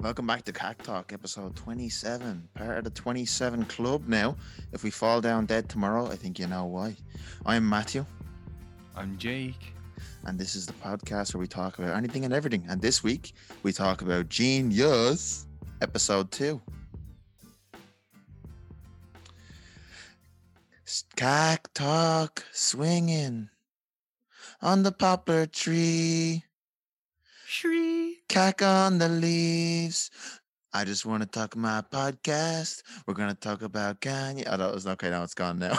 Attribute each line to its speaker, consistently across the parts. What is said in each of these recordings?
Speaker 1: Welcome back to Cack Talk, episode 27. Part of the 27 club now. If we fall down dead tomorrow, I think you know why. I'm Matthew,
Speaker 2: I'm Jake.
Speaker 1: and this is the podcast where we talk about anything and everything. And this week, we talk about Genius, episode 2. Cack Talk, swinging on the poplar tree.
Speaker 2: Shri.
Speaker 1: Cack on the leaves. I just want to talk my podcast. We're gonna talk about Kanye. Oh, that was okay. Now it's gone now.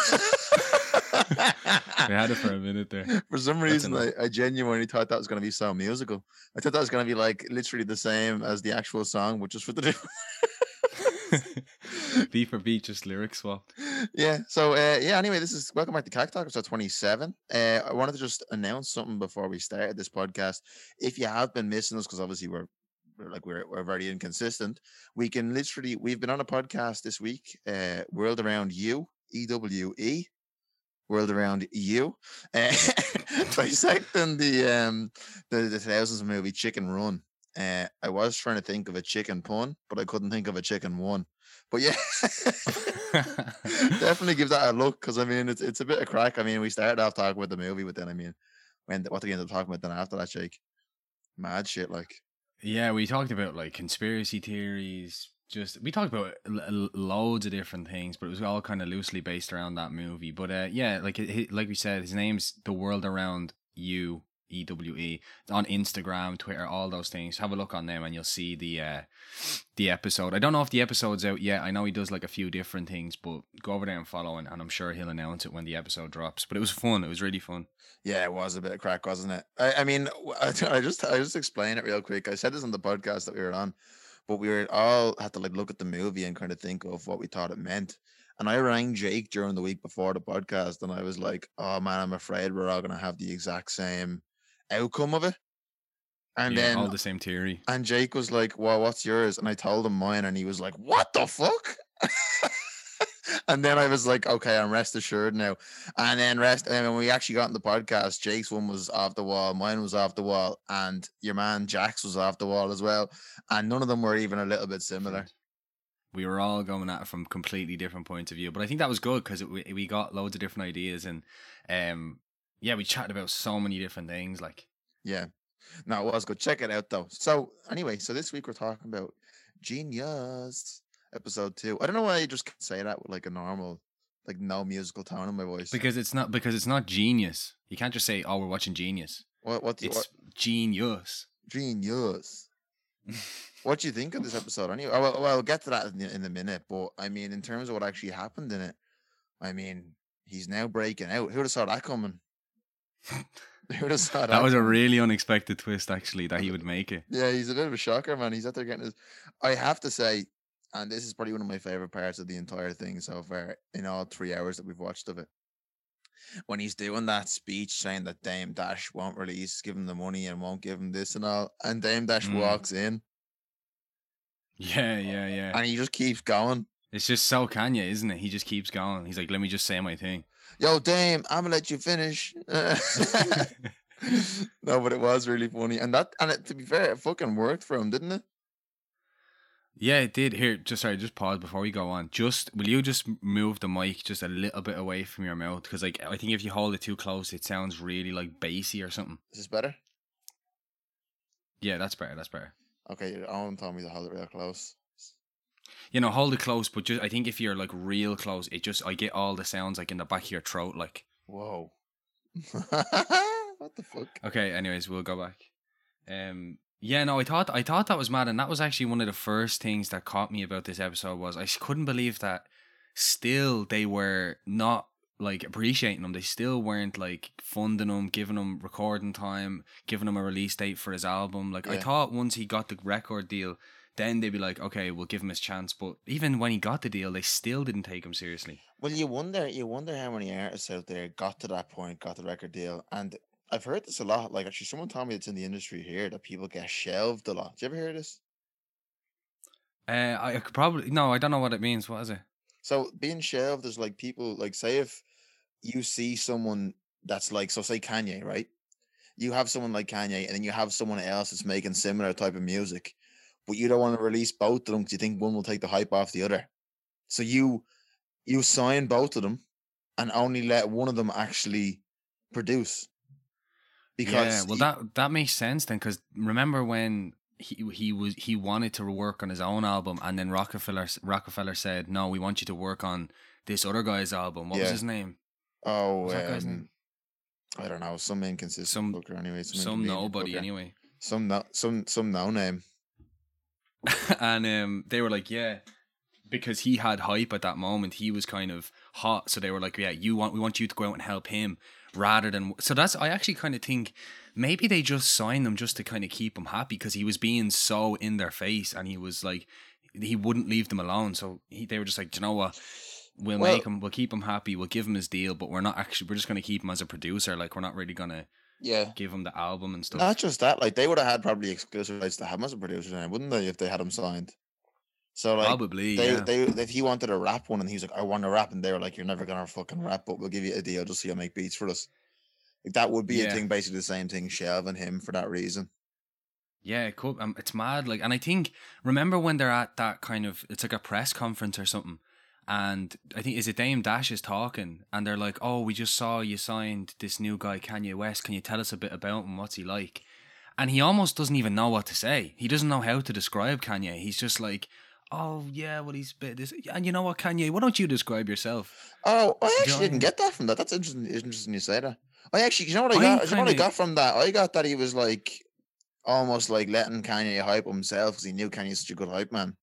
Speaker 2: We had it for a minute there.
Speaker 1: For some reason, I. I genuinely thought that was gonna be so musical. I thought that was gonna be like literally the same as the actual song, which is for the different.
Speaker 2: beat for beat, just lyric swapped.
Speaker 1: yeah. So uh, yeah. Anyway, this is welcome back to Cack Talk episode twenty seven. Uh, I wanted to just announce something before we started this podcast. If you have been missing us, because obviously we're, we're like we're we're very inconsistent. We can literally we've been on a podcast this week. Uh, World Around You, E W E. World Around You, uh, dissecting the um the the thousands movie Chicken Run. Uh, I was trying to think of a chicken pun, but I couldn't think of a chicken one. But yeah, definitely give that a look because I mean it's it's a bit of crack. I mean we started off talking about the movie, but then I mean when what did we end up talking about then after that, Jake? Mad shit, like
Speaker 2: yeah, we talked about like conspiracy theories. Just we talked about l- loads of different things, but it was all kind of loosely based around that movie. But uh, yeah, like it- like we said, his name's The World Around You. E W E on Instagram, Twitter, all those things. Have a look on them, and you'll see the uh, the episode. I don't know if the episode's out yet. I know he does like a few different things, but go over there and follow, and, and I'm sure he'll announce it when the episode drops. But it was fun. It was really fun.
Speaker 1: yeah, it was a bit of crack, wasn't it? I, I mean, I, I just I just explain it real quick. I said this on the podcast that we were on, but we were all had to like look at the movie and kind of think of what we thought it meant. And I rang Jake during the week before the podcast, and I was like, "Oh man, I'm afraid we're all gonna have the exact same outcome of it." And
Speaker 2: yeah,
Speaker 1: then
Speaker 2: all the same theory.
Speaker 1: And Jake was like, Well, what's yours? And I told him mine, and he was like, What the fuck? and then I was like, Okay, I'm rest assured now. And then rest and when we actually got in the podcast, Jake's one was off the wall, mine was off the wall, and your man Jack's was off the wall as well. And none of them were even a little bit similar.
Speaker 2: we were all going at it from completely different points of view. But I think that was good because we we got loads of different ideas and um yeah, we chatted about so many different things. Like
Speaker 1: Yeah. No, it was good. Check it out though. So anyway, so this week we're talking about Genius episode two. I don't know why I just can't say that with like a normal, like no musical tone in my voice.
Speaker 2: because it's not because it's not genius. You can't just say, "Oh, we're watching Genius."
Speaker 1: what what,
Speaker 2: It's
Speaker 1: what
Speaker 2: genius.
Speaker 1: Genius. What do you think of this episode? Anyway, oh, well, well, we'll get to that in, in a minute. But I mean, in terms of what actually happened in it, I mean, he's now breaking out. Who would have saw that coming? Who would have saw that?
Speaker 2: that was a really unexpected twist, actually, that he would make it.
Speaker 1: Yeah, he's a bit of a shocker, man. He's out there getting his. I have to say, and this is probably one of my favorite parts of the entire thing so far in all three hours that we've watched of it. When he's doing that speech saying that Dame Dash won't release, give him the money and won't give him this and all, and Dame Dash
Speaker 2: Mm.
Speaker 1: walks in
Speaker 2: Yeah, yeah, yeah.
Speaker 1: and he just keeps going.
Speaker 2: It's just so Kanye, isn't it? He just keeps going. He's like, "Let me just say my thing."
Speaker 1: Yo, Dame, I'm gonna let you finish. no, but it was really funny, and that and it, to be fair, it fucking worked for him, didn't it?
Speaker 2: Yeah, it did. Here, just sorry, just pause before we go on. Just will you just move the mic just a little bit away from your mouth? Because like I think if you hold it too close, it sounds really like bassy or something.
Speaker 1: Is this better?
Speaker 2: Yeah, that's better. That's better.
Speaker 1: Okay, Owen told me to hold it real close.
Speaker 2: You know, hold it close, but just I think if you're like real close, it just I get all the sounds like in the back of your throat. Like
Speaker 1: Whoa. what the fuck?
Speaker 2: okay. Anyways, we'll go back. Um. Yeah, no, I thought I thought that was mad, and that was actually one of the first things that caught me about this episode was I couldn't believe that still they were not like appreciating him. They still weren't like funding him, giving him recording time, giving him a release date for his album. Like I thought once he got the record deal, then they'd be like, okay, we'll give him his chance. But even when he got the deal, they still didn't take him seriously.
Speaker 1: Well, you wonder, you wonder how many artists out there got to that point, got the record deal, and I've heard this a lot. Like actually, someone told me it's in the industry here that people get shelved a lot. Did you ever hear this?
Speaker 2: Uh, I could probably no, I don't know what it means. What is it?
Speaker 1: So being shelved is like people like say if you see someone that's like so say Kanye, right? You have someone like Kanye, and then you have someone else that's making similar type of music. But you don't want to release both of them because you think one will take the hype off the other. So you you sign both of them and only let one of them actually produce.
Speaker 2: Because yeah, well, he, that that makes sense then. Because remember when he he was he wanted to work on his own album, and then Roc-A-Fella Roc-A-Fella said, "No, we want you to work on this other guy's album." What yeah. was his name?
Speaker 1: Oh, um, name? I don't know. Some inconsistent some, booker anyway.
Speaker 2: Some, some nobody booker. anyway.
Speaker 1: Some no, some some no name.
Speaker 2: and um, they were like, "Yeah." Because he had hype at that moment, he was kind of hot. So they were like, "Yeah, you want we want you to go out and help him." rather than so that's I actually kind of think maybe they just signed him just to kind of keep him happy because he was being so in their face and he was like he wouldn't leave them alone. So he, they were just like, you know what? We'll, well, make him. We'll keep him happy. We'll give him his deal, but we're not actually. We're just going to keep him as a producer. Like we're not really going to.
Speaker 1: Yeah.
Speaker 2: Give him the album and stuff.
Speaker 1: Not just that. Like they would have had probably exclusive rights to have him as a producer, then, wouldn't they? If they had him signed. So like
Speaker 2: probably
Speaker 1: they,
Speaker 2: yeah.
Speaker 1: they if he wanted a rap one and he's like, I want to rap, and they were like, You're never gonna fucking rap, but we'll give you a deal just so you make beats for us. Like that would be yeah. a thing, basically the same thing, shelving him for that reason.
Speaker 2: Yeah, it could, um, it's mad. Like, and I think remember when they're at that kind of it's like a press conference or something, and I think is it Dame Dash is talking, and they're like, "Oh, we just saw you signed this new guy, Kanye West. Can you tell us a bit about him? What's he like?" And he almost doesn't even know what to say. He doesn't know how to describe Kanye. He's just like, "Oh yeah, well he's a bit this." And you know what, Kanye? Why don't you describe yourself?
Speaker 1: Oh, I actually didn't get that from that. That's interesting. Interesting you say that. I actually, you know what I, I got? You know what I got from that? I got that he was like almost like letting Kanye hype himself because he knew Kanye's such a good hype man.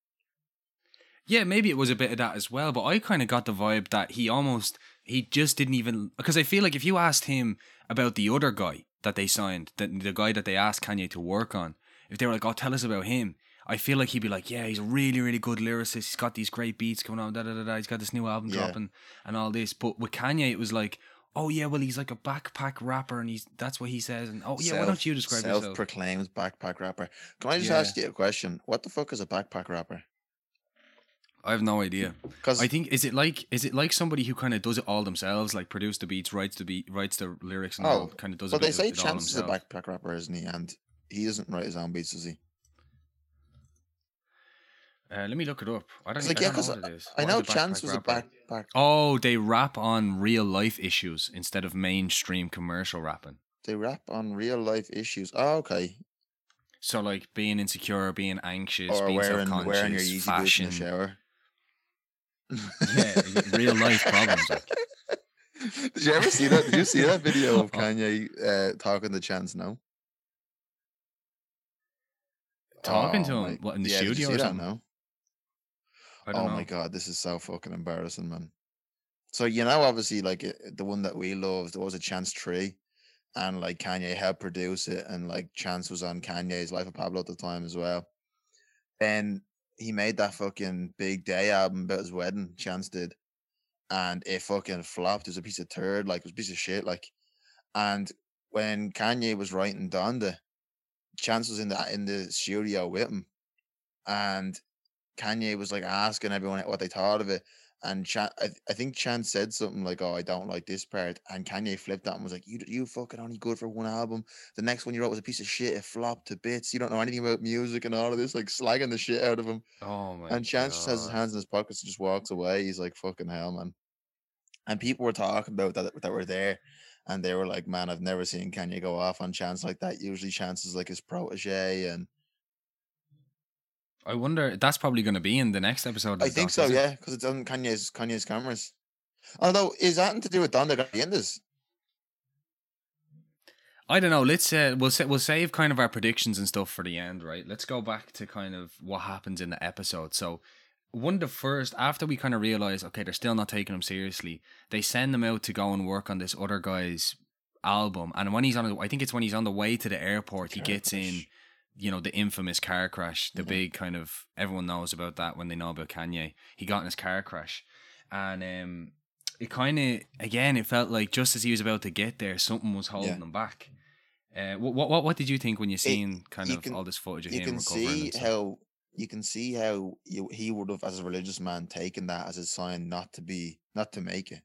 Speaker 2: Yeah, maybe it was a bit of that as well, but I kind of got the vibe that he almost he just didn't even because I feel like if you asked him about the other guy that they signed, the, the guy that they asked Kanye to work on, if they were like, "Oh, tell us about him," I feel like he'd be like, "Yeah, he's a really, really good lyricist. He's got these great beats coming on. Da da da da. He's got this new album yeah. dropping and all this." But with Kanye, it was like, oh yeah, well he's like a backpack rapper, and he's that's what he says. And oh yeah, self, why don't you describe self yourself?
Speaker 1: Self-proclaimed backpack rapper. Can I just yeah. ask you a question? What the fuck is a backpack rapper?
Speaker 2: I have no idea. Because I think is it like is it like somebody who kind of does it all themselves, like produce the beats, writes the beat, writes the lyrics, and oh, all, kind of does. It?
Speaker 1: But they say Chance is a backpack rapper, isn't he? And he doesn't write his own beats, does he?
Speaker 2: Uh, let me look it up. I don't, like, I yeah, know what it is.
Speaker 1: I know Chance was rapper? a back, back.
Speaker 2: Oh, they rap on real life issues instead of mainstream commercial rapping.
Speaker 1: They rap on real life issues. Oh, okay.
Speaker 2: So like being insecure, being anxious, or being wearing, wearing your Yeezy fashion.
Speaker 1: boots in the shower.
Speaker 2: Yeah, real life problems. Like.
Speaker 1: Did you ever see that? Did you see that video of Kanye uh, talking to Chance now?
Speaker 2: Talking oh, to him? My, what in the yeah, studio or something?
Speaker 1: No oh know. my god, this is so fucking embarrassing, man. So you know, obviously, like the one that we loved, was a Chance Tree, and like Kanye helped produce it, and like Chance was on Kanye's Life of Pablo at the time as well. Then he made that fucking Big Day album about his wedding. Chance did, and it fucking flopped. It was a piece of turd, like it was a piece of shit, like. And when Kanye was writing Donda, Chance was in the in the studio with him, and Kanye was like asking everyone what they thought of it. And Chan, I, I think Chan said something like, "Oh, I don't like this part," and Kanye flipped that and was like, "You, you fucking only good for one album. The next one you wrote was a piece of shit. It flopped to bits. You don't know anything about music and all of this, like slagging the shit out of him."
Speaker 2: Oh my!
Speaker 1: And Chance just has his hands in his pockets and just walks away. He's like, "Fucking hell, man!" And people were talking about that that were there, and they were like, "Man, I've never seen Kanye go off on Chance like that. Usually, Chance is like his protege and."
Speaker 2: I wonder. That's probably going to be in the next episode.
Speaker 1: I think so. Yeah, because it's on Kanye's Kanye's cameras. Although, is that to do with Donda at the end? Is
Speaker 2: I don't know. Let's uh, we'll say, we'll save kind of our predictions and stuff for the end, right? Let's go back to kind of what happens in the episode. So, one of the first after we kind of realize, okay, they're still not taking him seriously. They send him out to go and work on this other guy's album, and when he's on, I think it's when he's on the way to the airport, he gets in you know the infamous car crash, the mm-hmm. big kind of everyone knows about that when they know about Kanye. He got in his car crash, and um, it kind of again it felt like just as he was about to get there, something was holding yeah. him back. Uh, what what what did you think when you seen it, kind of can, all this footage of
Speaker 1: you
Speaker 2: him?
Speaker 1: You can see how you can see how you, he would have, as a religious man, taken that as a sign not to be not to make it.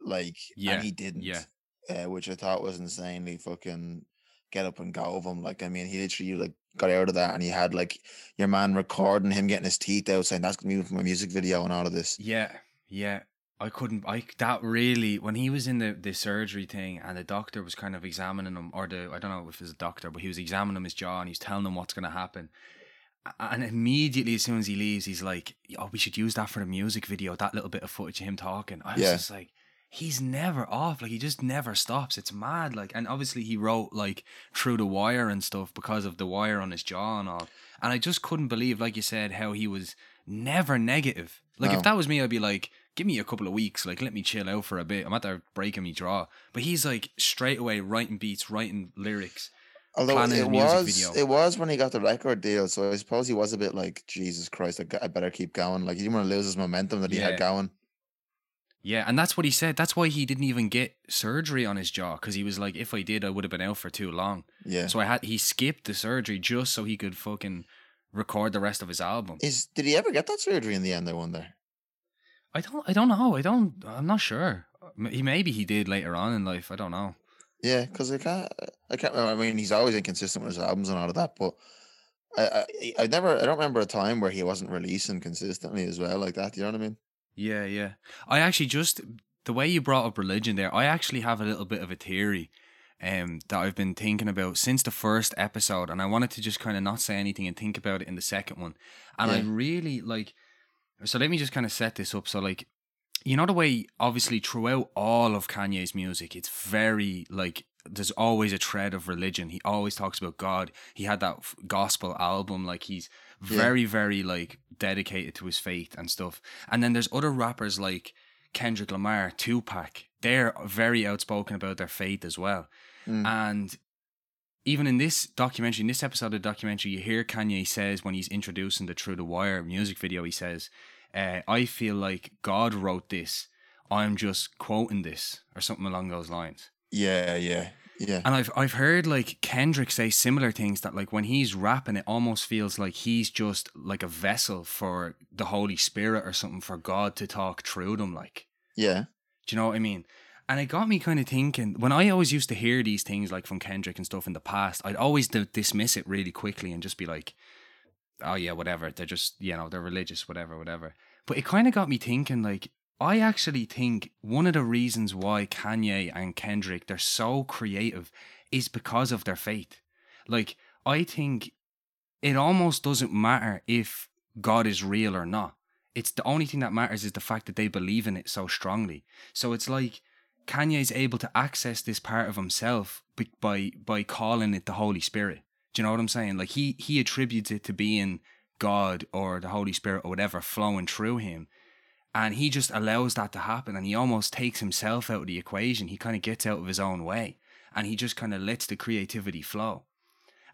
Speaker 1: Like, yeah, and he didn't.
Speaker 2: Yeah,
Speaker 1: uh, which I thought was insanely fucking get up and go of him. Like I mean, he literally like got out of that, and he had like your man recording him getting his teeth out, saying that's gonna be from a music video and all of this.
Speaker 2: Yeah, yeah. I couldn't. I that really when he was in the the surgery thing and the doctor was kind of examining him, or the I don't know if it was a doctor, but he was examining his jaw and he's telling him what's going to happen. And immediately, as soon as he leaves, he's like, "Oh, we should use that for the music video. That little bit of footage of him talking." I was
Speaker 1: Yeah.
Speaker 2: just like, "He's never off. Like he just never stops. It's mad. Like, and obviously he wrote like through the wire and stuff because of the wire on his jaw and all. And I just couldn't believe, like you said, how he was never negative. Like
Speaker 1: No.
Speaker 2: if that was me, I'd be like, give me a couple of weeks, like let me chill out for a bit. I'm at there breaking me draw. But he's like straight away writing beats, writing lyrics.
Speaker 1: Although it was, it was when he got the record deal, so I suppose he was a bit like Jesus Christ. I better keep going. Like he didn't want to lose his momentum that he
Speaker 2: Yeah.
Speaker 1: had going.
Speaker 2: Yeah, and that's what he said. That's why he didn't even get surgery on his jaw because he was like, if I did, I would have been out for too long.
Speaker 1: Yeah.
Speaker 2: So I had he skipped the surgery just so he could fucking record the rest of his album.
Speaker 1: Is did he ever get that surgery in the end? I wonder.
Speaker 2: I don't. I don't know. I don't. I'm not sure. He maybe he did later on in life. I don't know.
Speaker 1: Yeah, because I can't. I can't. remember. I mean, he's always inconsistent with his albums and all of that, but I, I, I never. I don't remember a time where he wasn't releasing consistently as well, like that. You know what I mean?
Speaker 2: Yeah, yeah. I actually just the way you brought up religion there, I actually have a little bit of a theory um that I've been thinking about since the first episode and I wanted to just kind of not say anything and think about it in the second one. And I really like so let me just kind of set this up so like you know the way obviously throughout all of Kanye's music it's very like there's always a thread of religion. He always talks about God. He had that f- gospel album like he's
Speaker 1: Yeah.
Speaker 2: very very like dedicated to his faith and stuff. And then there's other rappers like Kendrick Lamar, Tupac. They're very outspoken about their faith as well.
Speaker 1: Mm.
Speaker 2: And even in this documentary, in this episode of the documentary, you hear Kanye says when he's introducing the Through the Wire music video, he says, uh, I feel like God wrote this. I'm just quoting this or something along those lines.
Speaker 1: Yeah, yeah, yeah.
Speaker 2: And I've I've heard like Kendrick say similar things that like when he's rapping, it almost feels like he's just like a vessel for the Holy Spirit or something for God to talk through them. Like,
Speaker 1: Yeah.
Speaker 2: do you know what I mean? And it got me kind of thinking when I always used to hear these things like from Kendrick and stuff in the past, I'd always d- dismiss it really quickly and just be like, oh yeah, whatever. They're just, you know, they're religious, whatever, whatever. But it kind of got me thinking like, I actually think one of the reasons why Kanye and Kendrick they're so creative is because of their faith. Like I think it almost doesn't matter if God is real or not. It's the only thing that matters is the fact that they believe in it so strongly. So it's like Kanye's able to access this part of himself by by calling it the Holy Spirit. Do you know what I'm saying? Like he he attributes it to being God or the Holy Spirit or whatever flowing through him. And he just allows that to happen and he almost takes himself out of the equation. He kind of gets out of his own way and he just kind of lets the creativity flow.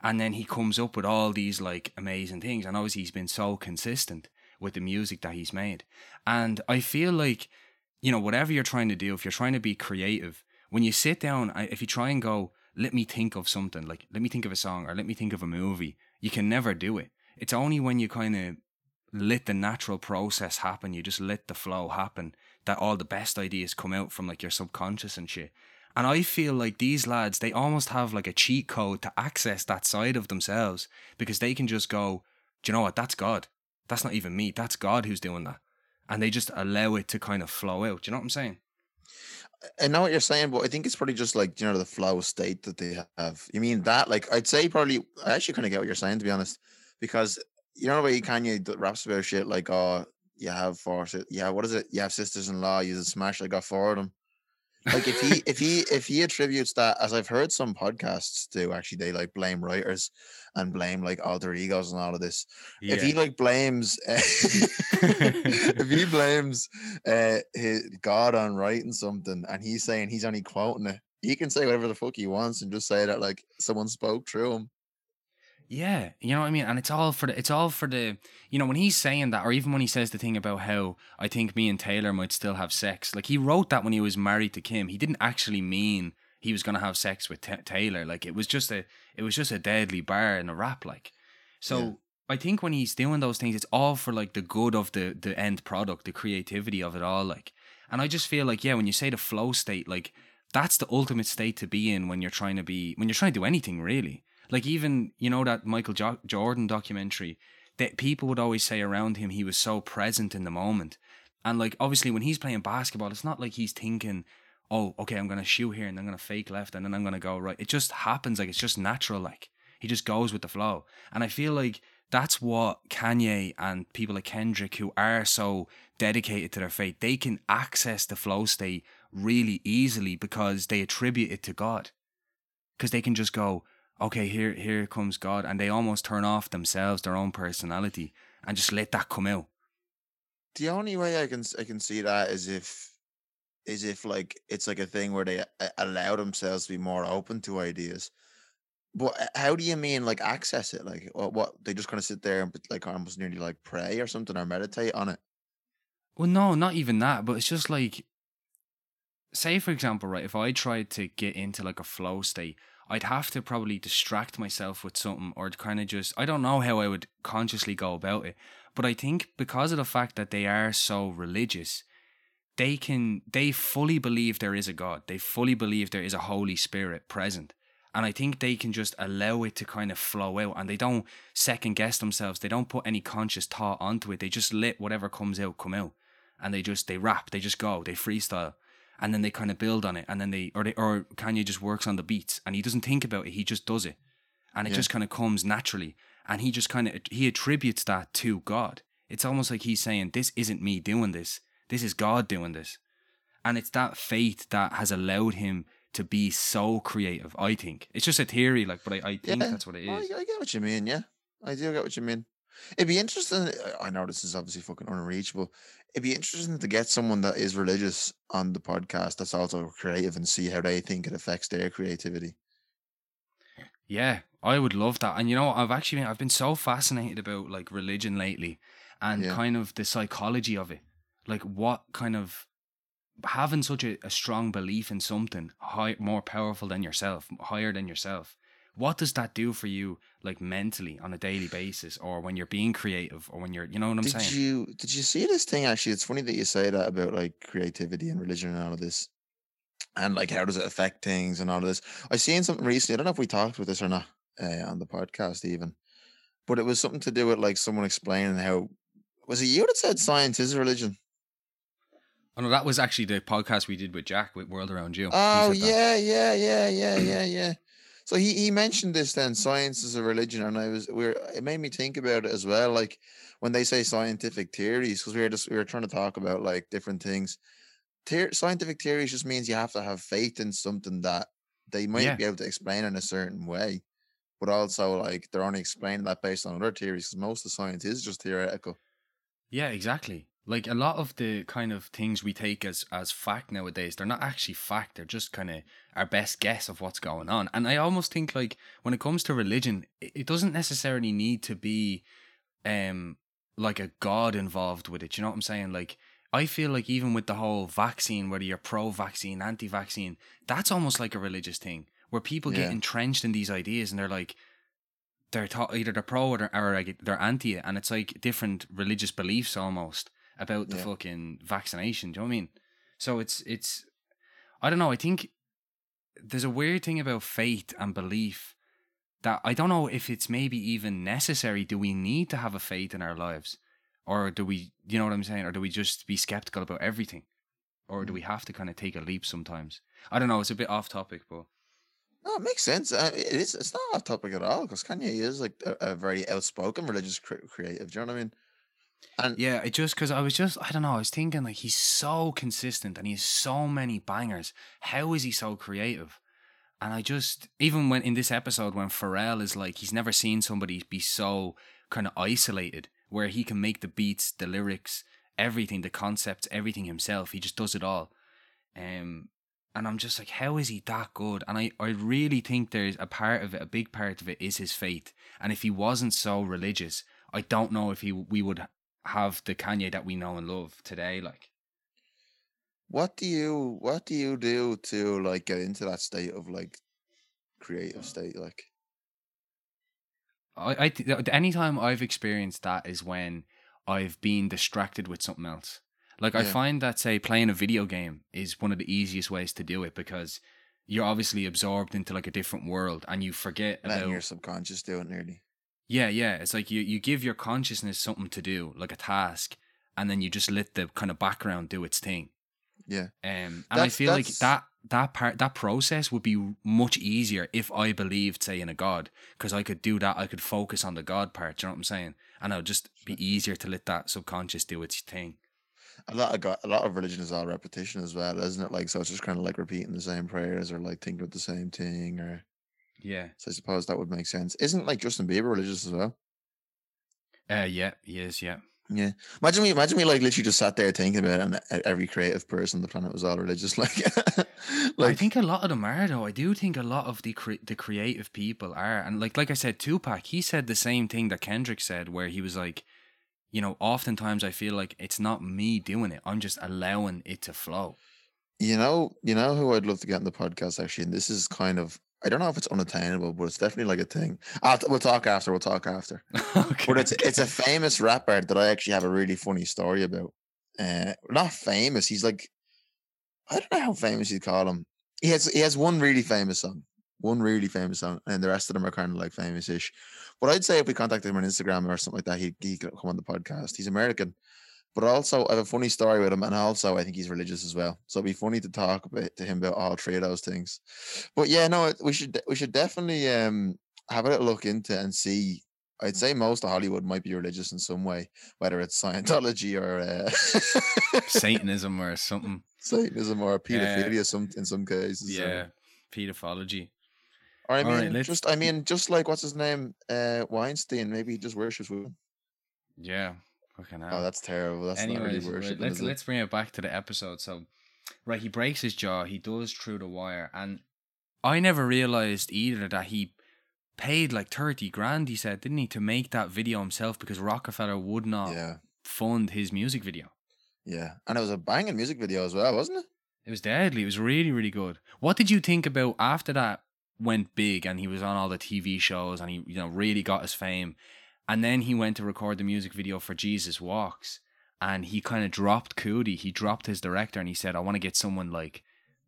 Speaker 2: And then he comes up with all these like amazing things. And obviously he's been so consistent with the music that he's made. And I feel like, you know, whatever you're trying to do, if you're trying to be creative, when you sit down, if you try and go, let me think of something, like let me think of a song or let me think of a movie, you can never do it. It's only when you kind of let the natural process happen, you just let the flow happen, that all the best ideas come out from like your subconscious and shit. And I feel like these lads, they almost have like a cheat code to access that side of themselves because they can just go, do you know what? That's God. That's not even me. That's God who's doing that. And they just allow it to kind of flow out. Do you know what I'm saying?
Speaker 1: I know what you're saying, but I think it's probably just like you know the flow state that they have. You mean that? Like I'd say probably. I actually kind of get what you're saying to be honest, because you know the way Kanye raps about shit like, "Oh, you have four, yeah, what is it? You have sisters-in-law. You smash. I got four of them." Like if he if he if he attributes that, as I've heard some podcasts do, actually they like blame writers and blame like alter egos and all of this. If he like blames, uh, if he blames uh, his God on writing something, and he's saying he's only quoting it, he can say whatever the fuck he wants and just say that like someone spoke through him.
Speaker 2: Yeah, you know what I mean, and it's all for the it's all for the you know when he's saying that, or even when he says the thing about how I think me and Taylor might still have sex. Like he wrote that when he was married to Kim. He didn't actually mean he was gonna have sex with Ta Taylor. Like it was just a it was just a deadly bar in a rap. Like so.
Speaker 1: Yeah.
Speaker 2: I think when he's doing those things, it's all for like the good of the the end product, the creativity of it all. Like, and I just feel like yeah, when you say the flow state, like that's the ultimate state to be in when you're trying to be when you're trying to do anything really. Like even you know that Michael jo- Jordan documentary that people would always say around him he was so present in the moment. And like obviously when he's playing basketball, it's not like he's thinking, "Oh, okay, I'm to shoot here and I'm to fake left and then I'm to go right." It just happens like it's just natural like. He just goes with the flow. And I feel like that's what Kanye and people like Kendrick who are so dedicated to their faith, they can access the flow state really easily because they attribute it to God. Because they can just go, okay, here here comes God, and they almost turn off themselves, their own personality, and just let that come out.
Speaker 1: The only way I can I can see that is if is if like it's like a thing where they uh, allow themselves to be more open to ideas. But uh, how do you mean like access it? Like what, what they just kind of sit there and like almost nearly like pray or something or meditate on it?
Speaker 2: Well, no, not even that. But it's just like, say for example, right? If I tried to get into like a flow state, I'd have to probably distract myself with something or kind of just, I don't know how I would consciously go about it. But I think because of the fact that they are so religious, they can, they fully believe there is a God. They fully believe there is a Holy Spirit present. And I think they can just allow it to kind of flow out and they don't second guess themselves. They don't put any conscious thought onto it. They just let whatever comes out come out. And they just, they rap, they just go, they freestyle and then they kind of build on it and then they or they or Kanye just works on the beats and he doesn't think about it he just does it. And it yeah. just kind of comes naturally and he just kind of he attributes that to God. It's almost like he's saying this isn't me doing this. This is God doing this. And it's that faith that has allowed him to be so creative I think. It's just a theory like but I, I think yeah. that's what it is.
Speaker 1: I, I get what you mean yeah. I do get what you mean It'd be interesting. Uh, I know this is obviously fucking unreachable. It'd be interesting to get someone that is religious on the podcast that's also creative and see how they think it affects their creativity.
Speaker 2: Yeah, I would love that. And you know, I've actually been, I've been so fascinated about like religion lately and yeah. kind of the psychology of it. Like what kind of having such a, a strong belief in something high, more powerful than yourself, higher than yourself what does that do for you like mentally on a daily basis or when you're being creative or when you're you know what i'm
Speaker 1: did
Speaker 2: saying?
Speaker 1: did you did you see this thing actually? It's funny that you say that about like creativity and religion and all of this and like how does it affect things and all of this. I seen something recently i don't know if we talked with this or not uh, on the podcast even but it was something to do with like someone explaining how was it you that said science is a religion?
Speaker 2: Oh no, that was actually the podcast we did with Jack with World Around You.
Speaker 1: Oh yeah, yeah, yeah, yeah, yeah, yeah. So he, he mentioned this then science is a religion, and I was we're it made me think about it as well. Like when they say scientific theories, because we were just we were trying to talk about like different things. Theor- scientific theories just means you have to have faith in something that they might yeah. be able to explain in a certain way, but also like they're only explaining that based on other theories. Because most of science is just theoretical.
Speaker 2: Yeah, exactly like a lot of the kind of things we take as as fact nowadays they're not actually fact they're just kind of our best guess of what's going on. And i almost think like when it comes to religion it doesn't necessarily need to be um like a god involved with it you know what i'm saying? Like i feel like even with the whole vaccine whether you're pro vaccine anti vaccine that's almost like a religious thing where people yeah. get entrenched in these ideas and they're like they're either they're pro or they're, or they're anti it and it's like different religious beliefs almost about the yeah. fucking vaccination. Do you know what I mean? So it's it's I don't know, I think there's a weird thing about faith and belief that I don't know if it's maybe even necessary. Do we need to have a faith in our lives? Or do we you know what I'm saying? Or do we just be skeptical about everything? Or do we have to kind of take a leap sometimes? I don't know, it's a bit off topic, but
Speaker 1: no, it makes sense. Uh, it is. It's not off topic at all because Kanye is like a, a very outspoken religious cre- creative. Do you know what I mean?
Speaker 2: And yeah, it just because I was just I don't know. I was thinking like he's so consistent and he has so many bangers. How is he so creative? And I just even when in this episode when Pharrell is like he's never seen somebody be so kind of isolated where he can make the beats, the lyrics, everything, the concepts, everything himself. He just does it all. Um, and I'm just like, how is he that good? And I, I really think there's a part of it, a big part of it is his faith. And if he wasn't so religious, I don't know if he we would have the Kanye that we know and love today. Like,
Speaker 1: what do you what do you do to like get into that state of like creative state? Like,
Speaker 2: I I anytime I've experienced that is when I've been distracted with something else. Like I find that say playing a video game is one of the easiest ways to do it because you're obviously absorbed into like a different world and you forget
Speaker 1: Letting
Speaker 2: about
Speaker 1: your subconscious do it nearly.
Speaker 2: Yeah, yeah. It's like you, you give your consciousness something to do, like a task, and then you just let the kind of background do its thing.
Speaker 1: Yeah.
Speaker 2: Um, and I
Speaker 1: That's-
Speaker 2: feel like that that part that process would be much easier if I believed, say, in a god, because I could do that. I could focus on the god part. You know what I'm saying? And it would just be easier to let that subconscious do its thing.
Speaker 1: A lot of God, a lot of religion is all repetition as well, isn't it? Like so, it's just kind of like repeating the same prayers or like thinking of the same thing. Or
Speaker 2: Yeah.
Speaker 1: so I suppose that would make sense. Isn't like Justin Bieber religious as well?
Speaker 2: Uh, yeah. He is. Yeah.
Speaker 1: Yeah. Imagine me, imagine me like literally just sat there thinking about it, and e- every creative person on the planet was all religious. Like, like
Speaker 2: I think a lot of them are though. I do think a lot of the cre- the creative people are, and like like I said, Tupac, he said the same thing that Kendrick said, where he was like, you know, oftentimes I feel like it's not me doing it; I'm just allowing it to flow.
Speaker 1: you know, you know who I'd love to get on the podcast actually, and this is kind of I don't know if it's unattainable, but it's definitely like a thing. I'll, we'll talk after. We'll talk after.
Speaker 2: okay.
Speaker 1: But it's it's a famous rapper that I actually have a really funny story about. Uh, not famous. He's like, I don't know how famous you'd call him. He has he has one really famous song, one really famous song, and the rest of them are kind of like famous-ish. But I'd say if we contacted him on Instagram or something like that, he he could come on the podcast. He's American, but also I have a funny story with him, and also I think he's religious as well. So it'd be funny to talk about to him about all three of those things. But yeah, no, we should we should definitely um have a little look into and see. I'd say most of Hollywood might be religious in some way, whether it's Scientology or uh,
Speaker 2: Satanism or something.
Speaker 1: Satanism or pedophilia. some in some cases. so-
Speaker 2: Yeah, pedophology.
Speaker 1: Or I mean,
Speaker 2: let's-
Speaker 1: just I mean, just like what's his name, uh, Weinstein. Maybe he just worships women.
Speaker 2: Yeah, fucking oh, hell.
Speaker 1: Oh, that's terrible. That's
Speaker 2: Anyways,
Speaker 1: not really
Speaker 2: right,
Speaker 1: worshiping.
Speaker 2: let's let's bring it back to the episode. So, right, he breaks his jaw. He does through the wire, and I never realized either that he paid like thirty grand. He said, didn't he, to make that video himself because Roc-A-Fella would not
Speaker 1: Yeah,
Speaker 2: fund his music video.
Speaker 1: yeah, and it was a banging music video as well, wasn't it?
Speaker 2: It was deadly. It was really, really good. What did you think about after that went big and he was on all the TV shows and he, you know, really got his fame? And then he went to record the music video for Jesus Walks and he kind of dropped Coodie. He dropped his director and he said, I want to get someone like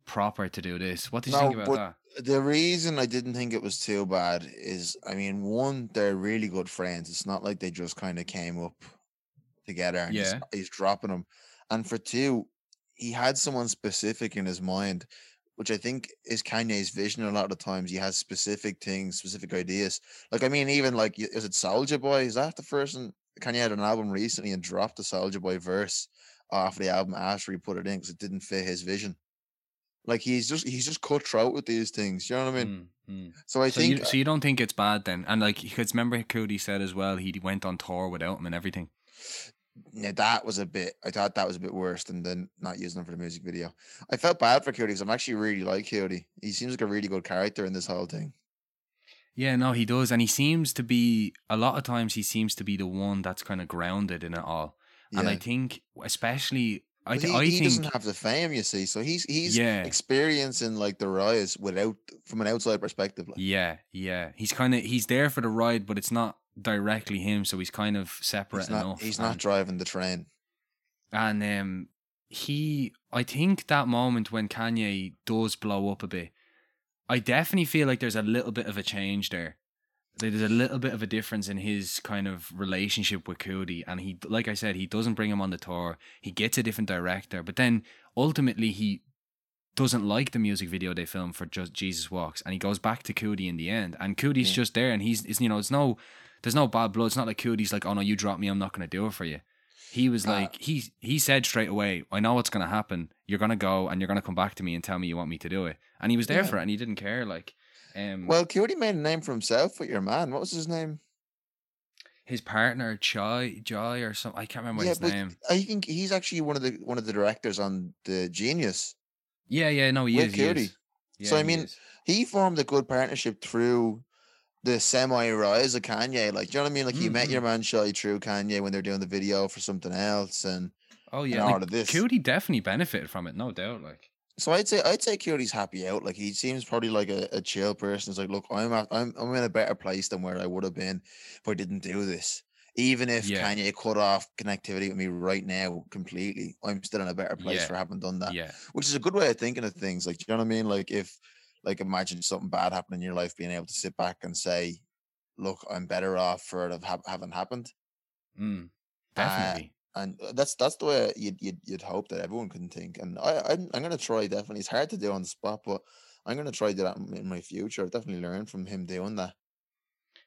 Speaker 2: proper to do this. What did you think about that?
Speaker 1: The reason I didn't think it was too bad is, I mean, one, they're really good friends. It's not like they just kind of came up together
Speaker 2: Yeah.
Speaker 1: he's dropping them. And for two, he had someone specific in his mind, which I think is Kanye's vision. A lot of the times, he has specific things, specific ideas. Like, I mean, even like, is it Soulja Boy? Is that the person? Kanye had an album recently and dropped the Soulja Boy verse off the album after he put it in because it didn't fit his vision. Like he's just he's just cutthroat with these things. You know what I mean?
Speaker 2: Mm, mm.
Speaker 1: So I
Speaker 2: So,
Speaker 1: think
Speaker 2: you, so you don't think it's bad then? And like, because remember Coodie said as well, he went on tour without him and everything.
Speaker 1: Yeah, that was a bit. I thought that was a bit worse than than not using him for the music video. I felt bad for Cody because I'm actually really like Cody. He seems like a really good character in this whole thing.
Speaker 2: Yeah, no, he does, and he seems to be a lot of times he seems to be the one that's kind of grounded in it all.
Speaker 1: Yeah.
Speaker 2: And I think, especially, I, th-
Speaker 1: he,
Speaker 2: I
Speaker 1: he
Speaker 2: think,
Speaker 1: doesn't have the fame, you see. So he's he's
Speaker 2: Yeah.
Speaker 1: experiencing like the rise without from an outside perspective. Like.
Speaker 2: yeah, yeah, he's kind of he's there for the ride, but it's not directly him, so he's kind of separate
Speaker 1: He's not
Speaker 2: enough.
Speaker 1: he's not driving the train.
Speaker 2: and um he i think that moment when kanye does blow up a bit i definitely feel like there's a little bit of a change there there's a little bit of a difference in his kind of relationship with Cody and he like I said he doesn't bring him on the tour he gets a different director but then ultimately he doesn't like the music video they filmed for just Jesus Walks and he goes back to Cody in the end and Cody's
Speaker 1: Yeah.
Speaker 2: just there and he's it's, you know it's no there's no bad blood it's not like Cody's like oh no you dropped me I'm not going to do it for you he was
Speaker 1: Uh,
Speaker 2: like he he said straight away I know what's going to happen you're going to go and you're going to come back to me and tell me you want me to do it and he was there
Speaker 1: Yeah.
Speaker 2: for it and he didn't care like um
Speaker 1: Well, Cody made a name for himself with your man. What was his name?
Speaker 2: his partner Chai Joy or something I can't remember his
Speaker 1: but
Speaker 2: name
Speaker 1: I think he's actually one of the one of the directors on the Genius.
Speaker 2: yeah yeah no he
Speaker 1: With
Speaker 2: is, he
Speaker 1: Cody.
Speaker 2: is.
Speaker 1: So, I mean,
Speaker 2: is.
Speaker 1: he formed a good partnership through the semi rise of Kanye. Like, do you know what I mean? Like, you met
Speaker 2: Mm-hmm.
Speaker 1: your man Shy True Kanye when they're doing the video for something else, and
Speaker 2: oh
Speaker 1: and
Speaker 2: yeah
Speaker 1: all
Speaker 2: like,
Speaker 1: of this.
Speaker 2: Cody definitely benefited from it no doubt like
Speaker 1: so I'd say I'd say Cody's happy out. Like, he seems probably like a, a chill person. He's like, look, I'm at, I'm I'm in a better place than where I would have been if I didn't do this. Even if
Speaker 2: Yeah.
Speaker 1: Kanye cut off connectivity with me right now completely, I'm still in a better place
Speaker 2: Yeah.
Speaker 1: for having done that.
Speaker 2: Yeah.
Speaker 1: Which is a good way of thinking of things. Like, do you know what I mean? Like, if, like, imagine something bad happened in your life, being able to sit back and say, "Look, I'm better off for it of ha- having happened."
Speaker 2: Mm,
Speaker 1: Uh,
Speaker 2: definitely.
Speaker 1: and uh, that's that's the way you'd you'd, you'd hope that everyone can think. And I I'm, I'm gonna try definitely. It's hard to do on the spot, but I'm gonna try that in, my future. I've definitely learn from him doing that.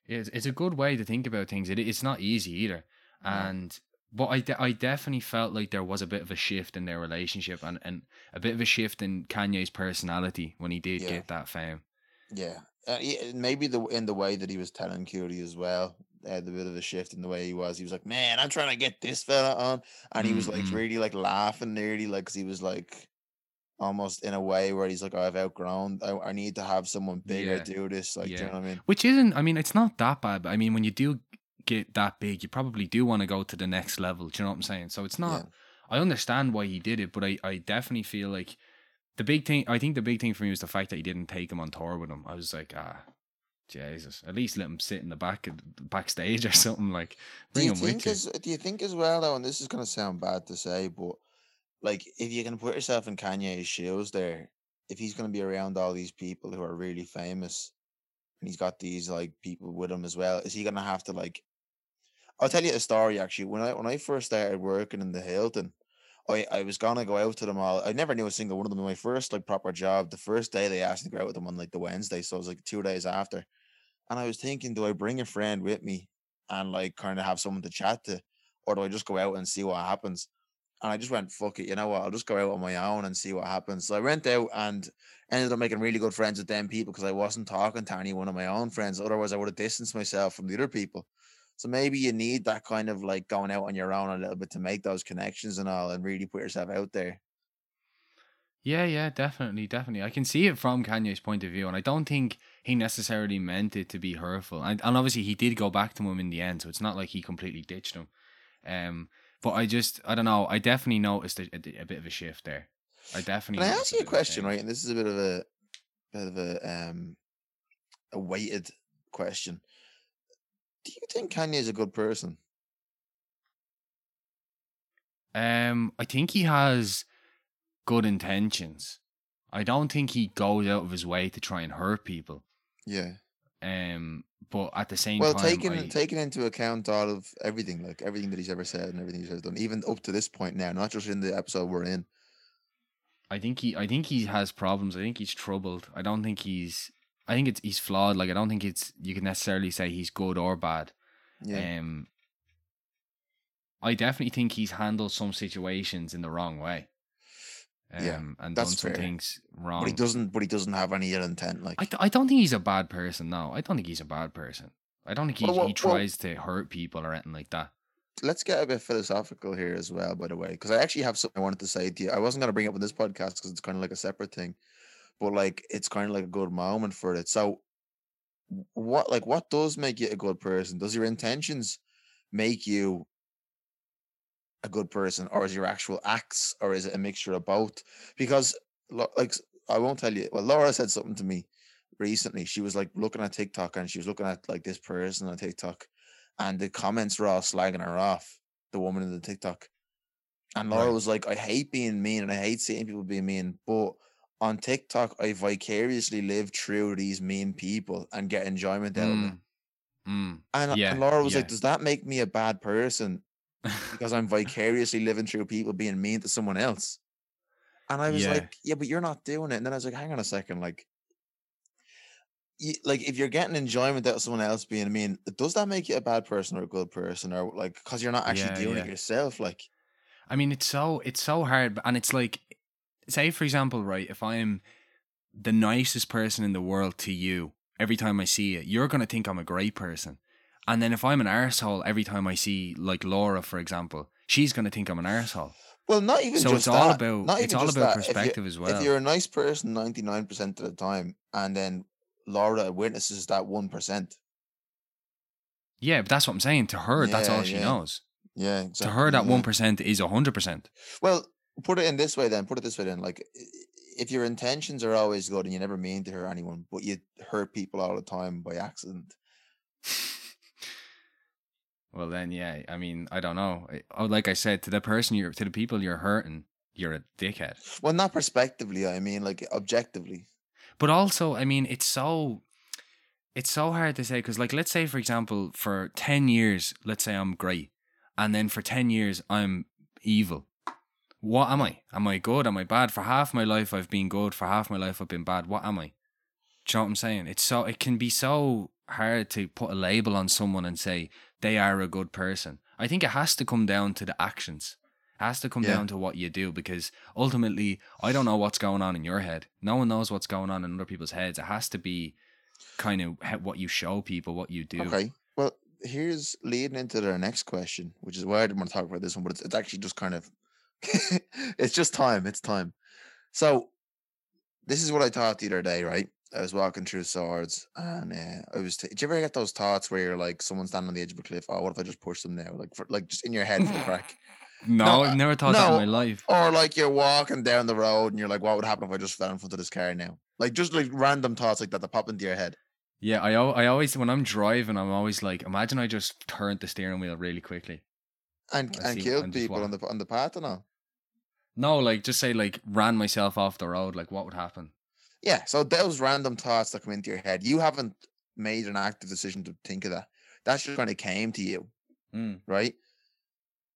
Speaker 2: It's, it's a good way to think about things. It, it's not easy either. And but I, de- I definitely felt like there was a bit of a shift in their relationship and, and a bit of a shift in Kanye's personality when he did
Speaker 1: Yeah.
Speaker 2: get that fame.
Speaker 1: Yeah, uh, yeah, maybe the in the way that he was telling Coodie as well. Uh, the bit of a shift in the way he was. He was like, "Man, I'm trying to get this fella on," and he was like
Speaker 2: Mhm.
Speaker 1: really like laughing nearly, like 'cause he was like almost in a way where he's like, "I've outgrown. I, I need to have someone bigger
Speaker 2: Yeah,
Speaker 1: do this." Like, do you
Speaker 2: yeah.
Speaker 1: know what I mean?
Speaker 2: Which isn't, I mean, it's not that bad. But I mean, when you do get that big, you probably do want to go to the next level. Do you know what I'm saying? So it's not,
Speaker 1: Yeah.
Speaker 2: I understand why he did it, but I, I definitely feel like the big thing, I think the big thing for me was the fact that he didn't take him on tour with him. I was like, ah, Jesus, at least let him sit in the back backstage or something. Like,
Speaker 1: Do
Speaker 2: bring
Speaker 1: you
Speaker 2: him
Speaker 1: think
Speaker 2: with you.
Speaker 1: as do you think as well though, and this is gonna sound bad to say, but like if you can put yourself in Kanye's shoes there, if he's gonna be around all these people who are really famous and he's got these like people with him as well, is he gonna have to like I'll tell you a story actually. When I when I first started working in the Hilton, I, I was gonna go out to them all. I never knew a single one of them. In my first like proper job, the first day they asked me to go out with them on like the Wednesday, so it was like two days after. And I was thinking, do I bring a friend with me and like kind of have someone to chat to, or do I just go out and see what happens? And I just went, fuck it, you know what? I'll just go out on my own and see what happens. So I went out and ended up making really good friends with them people because I wasn't talking to any one of my own friends. Otherwise, I would have distanced myself from the other people. So maybe you need that kind of like going out on your own a little bit to make those connections and all and really put yourself out there.
Speaker 2: Yeah, yeah, definitely, definitely. I can see it from Kanye's point of view, and I don't think he necessarily meant it to be hurtful. And, and obviously, he did go back to him in the end, so it's not like he completely ditched him. Um, but I just, I don't know. I definitely noticed a, a, a bit of a shift there. I definitely.
Speaker 1: Can I ask you a question, right? And this is a bit of a bit of a um a weighted question. Do you think Kanye is a good person?
Speaker 2: Um, I think he has good intentions. I don't think he goes out of his way to try and hurt people.
Speaker 1: Yeah.
Speaker 2: Um, but at the same time.
Speaker 1: Well,
Speaker 2: time,
Speaker 1: taking
Speaker 2: I,
Speaker 1: taking into account all of everything, like everything that he's ever said and everything he's ever done, even up to this point now, not just in the episode we're in.
Speaker 2: I think he I think he has problems. I think he's troubled. I don't think he's I think it's he's flawed. Like I don't think it's you can necessarily say he's good or bad.
Speaker 1: Yeah.
Speaker 2: Um I definitely think he's handled some situations in the wrong way. Um
Speaker 1: Yeah,
Speaker 2: and
Speaker 1: that's
Speaker 2: done some
Speaker 1: fair.
Speaker 2: things wrong.
Speaker 1: but he doesn't but he doesn't have any ill intent, like
Speaker 2: I, th- I don't think he's a bad person, no. I don't think he's a bad person. I don't think he,
Speaker 1: Well, well,
Speaker 2: he
Speaker 1: well-
Speaker 2: tries to hurt people or anything like that.
Speaker 1: let's get a bit philosophical here as well, by the way, because I actually have something I wanted to say to you. I wasn't going to bring it up in this podcast because it's kind of like a separate thing, but like it's kind of like a good moment for it. So, what like what does make you a good person? Does your intentions make you a good person, or is your actual acts, or is it a mixture of both? Because like I won't tell you. Well, Laura said something to me recently. She was like looking at TikTok and she was looking at like this person on TikTok and the comments were all slagging her off, the woman in the TikTok. And Laura
Speaker 2: Right.
Speaker 1: was like, I hate being mean and I hate seeing people being mean, but on TikTok, I vicariously live through these mean people and get enjoyment out of it.
Speaker 2: Mm. Mm.
Speaker 1: And,
Speaker 2: yeah,
Speaker 1: and Laura was
Speaker 2: yeah.
Speaker 1: like, Does that make me a bad person because I'm vicariously living through people being mean to someone else? And I was
Speaker 2: Yeah.
Speaker 1: like, Yeah, but you're not doing it. And then I was like, Hang on a second, like, you, like if you're getting enjoyment out of someone else being mean, does that make you a bad person or a good person, or like because you're not actually doing it yourself? Like,
Speaker 2: I mean, it's so it's so hard, and it's like, say for example, right? If I'm the nicest person in the world to you, every time I see you, you're gonna think I'm a great person, and then if I'm an arsehole every time I see like Laura, for example, she's gonna think I'm an arsehole.
Speaker 1: well, not even
Speaker 2: So
Speaker 1: just
Speaker 2: it's all about
Speaker 1: not
Speaker 2: it's all about
Speaker 1: that. If you-
Speaker 2: perspective as well.
Speaker 1: If you're a nice person ninety nine percent of the time, and then Laura witnesses that one percent,
Speaker 2: yeah, but that's what I'm saying. To her, that's all she
Speaker 1: yeah.
Speaker 2: knows.
Speaker 1: yeah, exactly.
Speaker 2: To her, that
Speaker 1: yeah.
Speaker 2: one percent is hundred percent.
Speaker 1: Well, put it in this way then. Put it this way then. Like, if your intentions are always good and you never mean to hurt anyone, but you hurt people all the time by accident,
Speaker 2: Well, then, yeah. I mean, I don't know. I- Oh, like I said, to the person you're, to the people you're hurting, you're a dickhead.
Speaker 1: Well, not prospectively. I mean, like objectively.
Speaker 2: But also, I mean, it's so, it's so hard to say because, like, let's say, for example, for ten years, let's say I'm great, and then for ten years I'm evil. What am I? Am I good? Am I bad? For half my life I've been good. For half my life I've been bad. What am I? Do you know what I'm saying? It's so it can be so hard to put a label on someone and say they are a good person. I think it has to come down to the actions. It has to come
Speaker 1: Yeah.
Speaker 2: down to what you do because ultimately I don't know what's going on in your head. No one knows what's going on in other people's heads. It has to be kind of what you show people, what you do.
Speaker 1: Okay. Well, here's leading into their next question, which is why I didn't want to talk about this one, but it's, it's actually just kind of, it's just time. It's time. So, this is what I thought the other day, right? I was walking through Swords and uh, I was. T- Did you ever get those thoughts where you're like, someone's standing on the edge of a cliff? Oh, what if I just push them now? Like, for, like just in your head for the crack.
Speaker 2: No,
Speaker 1: No,
Speaker 2: I've never thought that in my life.
Speaker 1: Or like you're walking down the road and you're like, what would happen if I just fell in front of this car now? Like just like random thoughts like that that pop into your head.
Speaker 2: Yeah, I I always when I'm driving, I'm always like, imagine I just turned the steering wheel really quickly.
Speaker 1: And
Speaker 2: I
Speaker 1: and
Speaker 2: see,
Speaker 1: killed
Speaker 2: and
Speaker 1: people on the on the path and all.
Speaker 2: No, like just say like ran myself off the road. Like what would happen?
Speaker 1: Yeah, so those random thoughts that come into your head, you haven't made an active decision to think of that. That's just kind of came to you,
Speaker 2: Mm.
Speaker 1: right?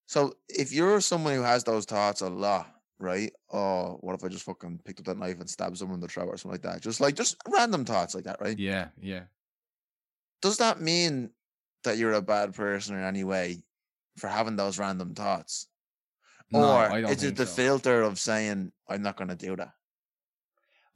Speaker 1: So if you're someone who has those thoughts a lot, right? Oh, what if I just fucking picked up that knife and stabbed someone in the throat or something like that? Just like just random thoughts like that, right?
Speaker 2: Yeah, yeah.
Speaker 1: Does that mean that you're a bad person in any way for having those random thoughts?
Speaker 2: No,
Speaker 1: or
Speaker 2: I don't
Speaker 1: is it the
Speaker 2: so.
Speaker 1: filter of saying I'm not going to do that?